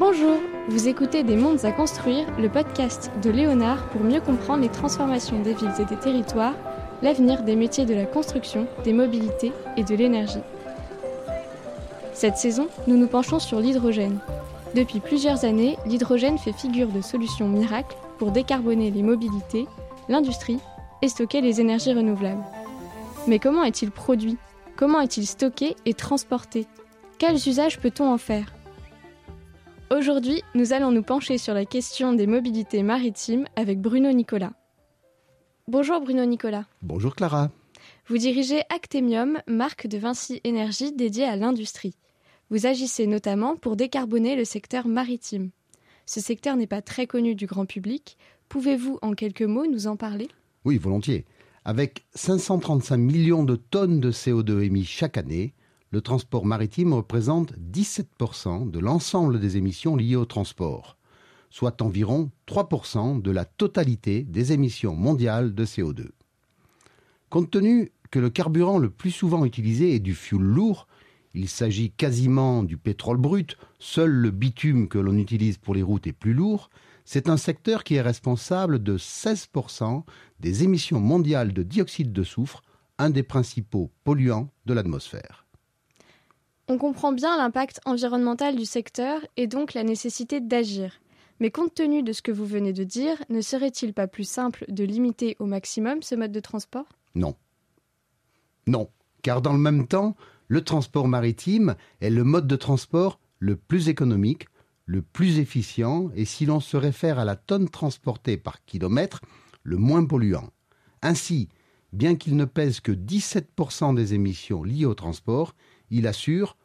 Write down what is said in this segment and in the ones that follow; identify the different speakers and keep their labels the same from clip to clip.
Speaker 1: Bonjour, vous écoutez Des mondes à construire, le podcast de Léonard pour mieux comprendre les transformations des villes et des territoires, l'avenir des métiers de la construction, des mobilités et de l'énergie. Cette saison, nous nous penchons sur l'hydrogène. Depuis plusieurs années, l'hydrogène fait figure de solution miracle pour décarboner les mobilités, l'industrie et stocker les énergies renouvelables. Mais comment est-il produit? Comment est-il stocké et transporté? Quels usages peut-on en faire? Aujourd'hui, nous allons nous pencher sur la question des mobilités maritimes avec Bruno Nicolas. Bonjour Bruno Nicolas.
Speaker 2: Bonjour Clara.
Speaker 1: Vous dirigez Actemium, marque de Vinci Énergie dédiée à l'industrie. Vous agissez notamment pour décarboner le secteur maritime. Ce secteur n'est pas très connu du grand public. Pouvez-vous en quelques mots nous en parler?
Speaker 2: Oui, volontiers. Avec 535 millions de tonnes de CO2 émis chaque année, le transport maritime représente 17% de l'ensemble des émissions liées au transport, soit environ 3% de la totalité des émissions mondiales de CO2. Compte tenu que le carburant le plus souvent utilisé est du fioul lourd, il s'agit quasiment du pétrole brut, seul le bitume que l'on utilise pour les routes est plus lourd, c'est un secteur qui est responsable de 16% des émissions mondiales de dioxyde de soufre, un des principaux polluants de l'atmosphère.
Speaker 1: On comprend bien l'impact environnemental du secteur et donc la nécessité d'agir. Mais compte tenu de ce que vous venez de dire, ne serait-il pas plus simple de limiter au maximum ce mode de transport?
Speaker 2: Non. Non, car dans le même temps, le transport maritime est le mode de transport le plus économique, le plus efficient et si l'on se réfère à la tonne transportée par kilomètre, le moins polluant. Ainsi, bien qu'il ne pèse que 17% des émissions liées au transport, il assure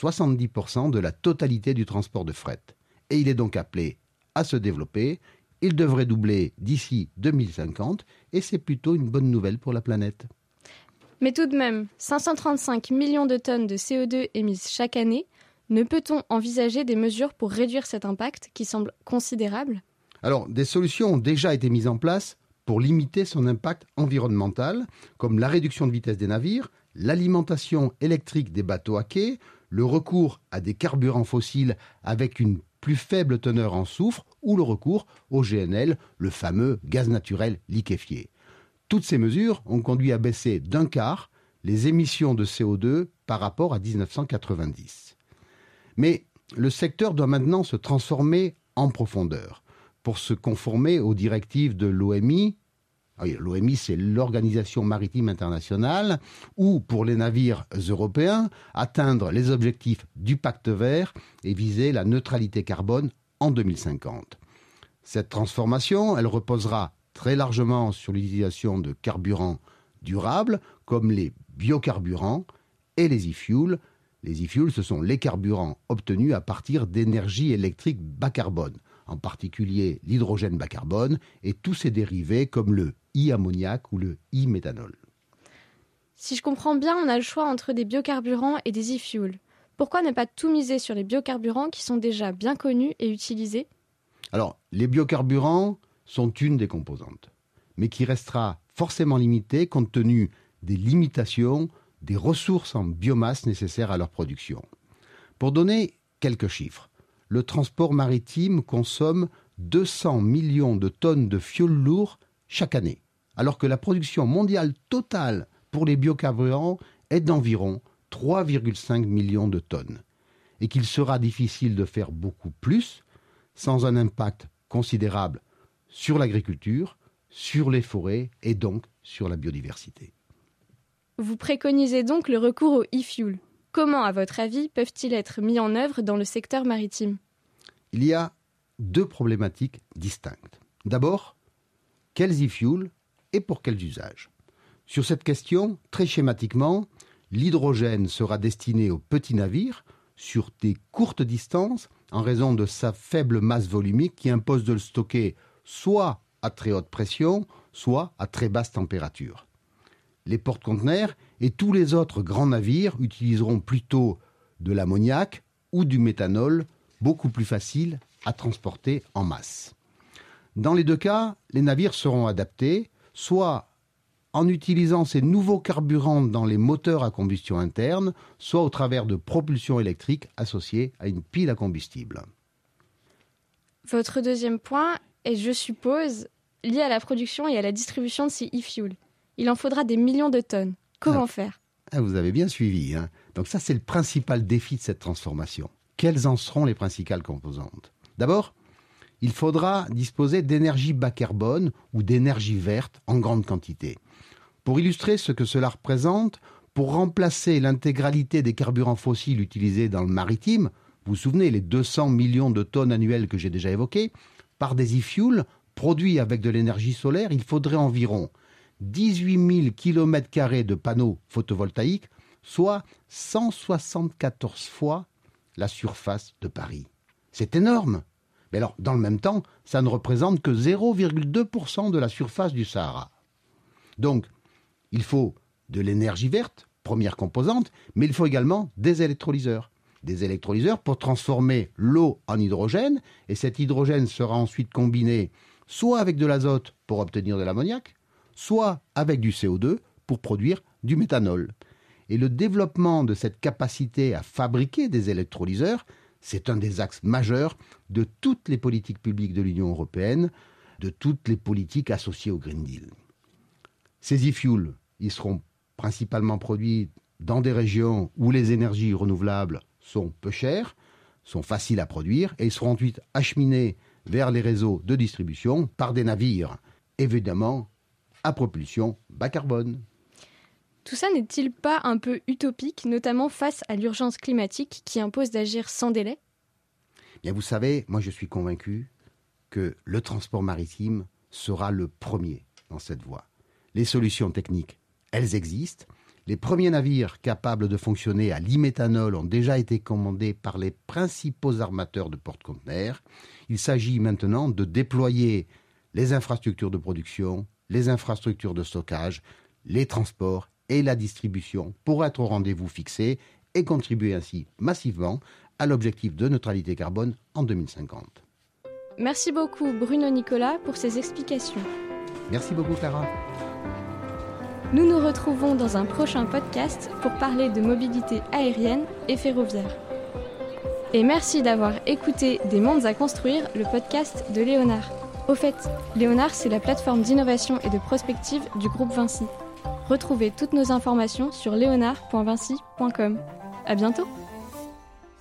Speaker 2: 70% de la totalité du transport de fret. Et il est donc appelé à se développer. Il devrait doubler d'ici 2050 et c'est plutôt une bonne nouvelle pour la planète.
Speaker 1: Mais tout de même, 535 millions de tonnes de CO2 émises chaque année, ne peut-on envisager des mesures pour réduire cet impact qui semble considérable?
Speaker 2: Alors, des solutions ont déjà été mises en place pour limiter son impact environnemental, comme la réduction de vitesse des navires, l'alimentation électrique des bateaux à quai, le recours à des carburants fossiles avec une plus faible teneur en soufre ou le recours au GNL, le fameux gaz naturel liquéfié. Toutes ces mesures ont conduit à baisser d'un quart les émissions de CO2 par rapport à 1990. Mais le secteur doit maintenant se transformer en profondeur pour se conformer aux directives de l'OMI. Ah L'OMI, c'est l'Organisation maritime internationale, ou pour les navires européens, atteindre les objectifs du pacte vert et viser la neutralité carbone en 2050. Cette transformation, elle reposera très largement sur l'utilisation de carburants durables comme les biocarburants et les e-fuels, les e-fuels, ce sont les carburants obtenus à partir d'énergie électrique bas carbone, en particulier l'hydrogène bas carbone et tous ses dérivés comme le e-ammoniac ou le e-méthanol.
Speaker 1: Si je comprends bien, on a le choix entre des biocarburants et des e-fuels. Pourquoi ne pas tout miser sur les biocarburants qui sont déjà bien connus et utilisés?
Speaker 2: Alors, les biocarburants sont une des composantes, mais qui restera forcément limitée compte tenu des limitations des ressources en biomasse nécessaires à leur production. Pour donner quelques chiffres, le transport maritime consomme 200 millions de tonnes de fioul lourd chaque année, alors que la production mondiale totale pour les biocarburants est d'environ 3,5 millions de tonnes, et qu'il sera difficile de faire beaucoup plus sans un impact considérable sur l'agriculture, sur les forêts et donc sur la biodiversité.
Speaker 1: Vous préconisez donc le recours au e-fuel. Comment, à votre avis, peuvent-ils être mis en œuvre dans le secteur maritime?
Speaker 2: Il y a deux problématiques distinctes. D'abord, quels e-fuels et pour quels usages? Sur cette question, très schématiquement, l'hydrogène sera destiné aux petits navires sur des courtes distances en raison de sa faible masse volumique qui impose de le stocker soit à très haute pression, soit à très basse température. Les porte-conteneurs et tous les autres grands navires utiliseront plutôt de l'ammoniac ou du méthanol, beaucoup plus facile à transporter en masse. Dans les deux cas, les navires seront adaptés, soit en utilisant ces nouveaux carburants dans les moteurs à combustion interne, soit au travers de propulsion électrique associée à une pile à combustible.
Speaker 1: Votre deuxième point est, je suppose, lié à la production et à la distribution de ces e-fuels. Il en faudra des millions de tonnes. Comment
Speaker 2: Ah.
Speaker 1: faire?
Speaker 2: Ah, vous avez bien suivi. hein. Donc ça, c'est le principal défi de cette transformation. Quelles en seront les principales composantes? D'abord, il faudra disposer d'énergie bas carbone ou d'énergie verte en grande quantité. Pour illustrer ce que cela représente, pour remplacer l'intégralité des carburants fossiles utilisés dans le maritime, vous vous souvenez les 200 millions de tonnes annuelles que j'ai déjà évoquées, par des e-fuels produits avec de l'énergie solaire, il faudrait environ 18 000 km de panneaux photovoltaïques, soit 174 fois la surface de Paris. C'est énorme. Mais alors, dans le même temps, ça ne représente que 0,2% de la surface du Sahara. Donc, il faut de l'énergie verte, première composante, mais il faut également des électrolyseurs. Des électrolyseurs pour transformer l'eau en hydrogène, et cet hydrogène sera ensuite combiné soit avec de l'azote pour obtenir de l'ammoniac, soit avec du CO2 pour produire du méthanol. Et le développement de cette capacité à fabriquer des électrolyseurs, c'est un des axes majeurs de toutes les politiques publiques de l'Union européenne, de toutes les politiques associées au Green Deal. Ces e-fuels, ils seront principalement produits dans des régions où les énergies renouvelables sont peu chères, sont faciles à produire, et ils seront ensuite acheminés vers les réseaux de distribution par des navires, évidemment à propulsion bas carbone.
Speaker 1: Tout ça n'est-il pas un peu utopique, notamment face à l'urgence climatique qui impose d'agir sans délai?
Speaker 2: Bien, vous savez, moi je suis convaincu que le transport maritime sera le premier dans cette voie. Les solutions techniques, elles existent. Les premiers navires capables de fonctionner à l'e-méthanol ont déjà été commandés par les principaux armateurs de porte-conteneurs. Il s'agit maintenant de déployer les infrastructures de production, les infrastructures de stockage, les transports et la distribution pour être au rendez-vous fixé et contribuer ainsi massivement à l'objectif de neutralité carbone en 2050.
Speaker 1: Merci beaucoup Bruno Nicolas pour ces explications.
Speaker 2: Merci beaucoup Clara.
Speaker 1: Nous nous retrouvons dans un prochain podcast pour parler de mobilité aérienne et ferroviaire. Et merci d'avoir écouté Des mondes à construire, le podcast de Léonard. Au fait, Léonard, c'est la plateforme d'innovation et de prospective du groupe Vinci. Retrouvez toutes nos informations sur léonard.vinci.com. À bientôt!